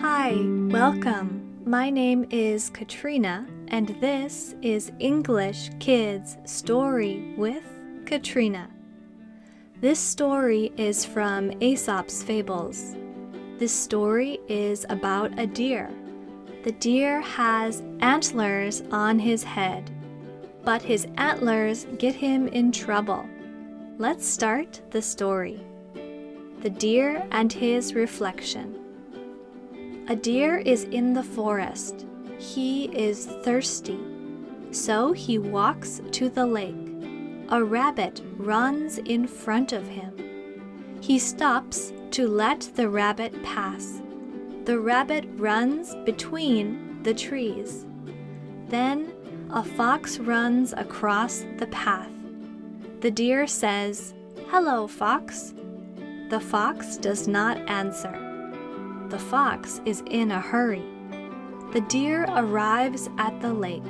Hi, welcome. My name is Katrina, and this is English Kids Story with Katrina. This story is from Aesop's Fables. This story is about a deer. The deer has antlers on his head, but his antlers get him in trouble. Let's start the story. The Deer and His Reflection. A deer is in the forest. He is thirsty. So he walks to the lake. A rabbit runs in front of him. He stops to let the rabbit pass. The rabbit runs between the trees. Then a fox runs across the path. The deer says, Hello, fox. The fox does not answer. The fox is in a hurry. The deer arrives at the lake.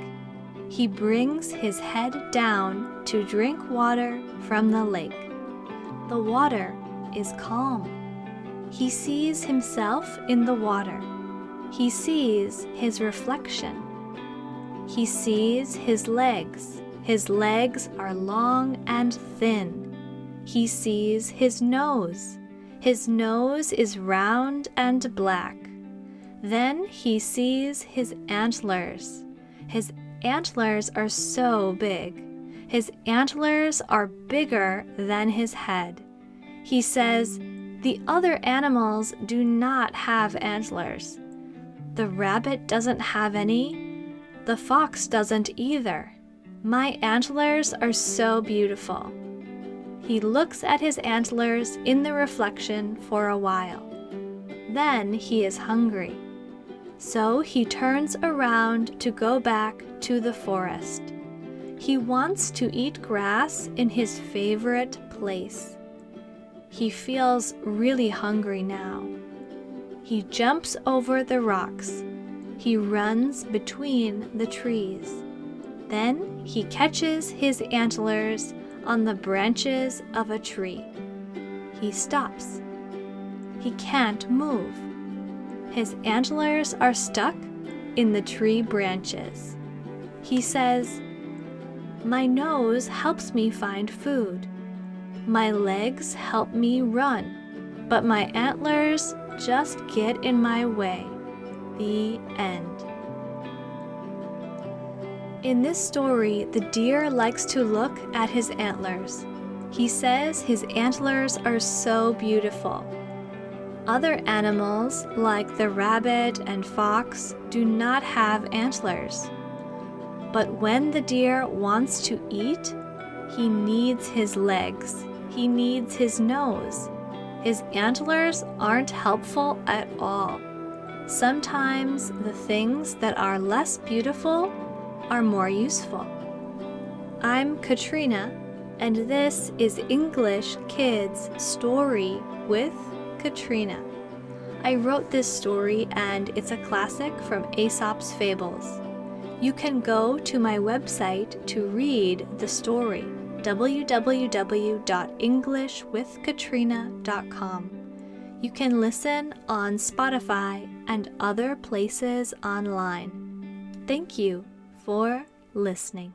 He brings his head down to drink water from the lake. The water is calm. He sees himself in the water. He sees his reflection. He sees his legs. His legs are long and thin. He sees his nose. His nose is round and black. Then he sees his antlers. His antlers are so big. His antlers are bigger than his head. He says, The other animals do not have antlers. The rabbit doesn't have any. The fox doesn't either. My antlers are so beautiful. He looks at his antlers in the reflection for a while. Then he is hungry. So he turns around to go back to the forest. He wants to eat grass in his favorite place. He feels really hungry now. He jumps over the rocks. He runs between the trees. Then he catches his antlers on the branches of a tree. He stops. He can't move. His antlers are stuck in the tree branches. He says, My nose helps me find food. My legs help me run, but my antlers just get in my way. The end. In this story, the deer likes to look at his antlers. He says his antlers are so beautiful. Other animals, like the rabbit and fox, do not have antlers. But when the deer wants to eat, he needs his legs. He needs his nose. His antlers aren't helpful at all. Sometimes the things that are less beautiful are more useful. I'm Katrina, and this is English Kids Story with Katrina. I wrote this story, and it's a classic from Aesop's Fables. You can go to my website to read the story www.englishwithkatrina.com. You can listen on Spotify and other places online. Thank you for listening.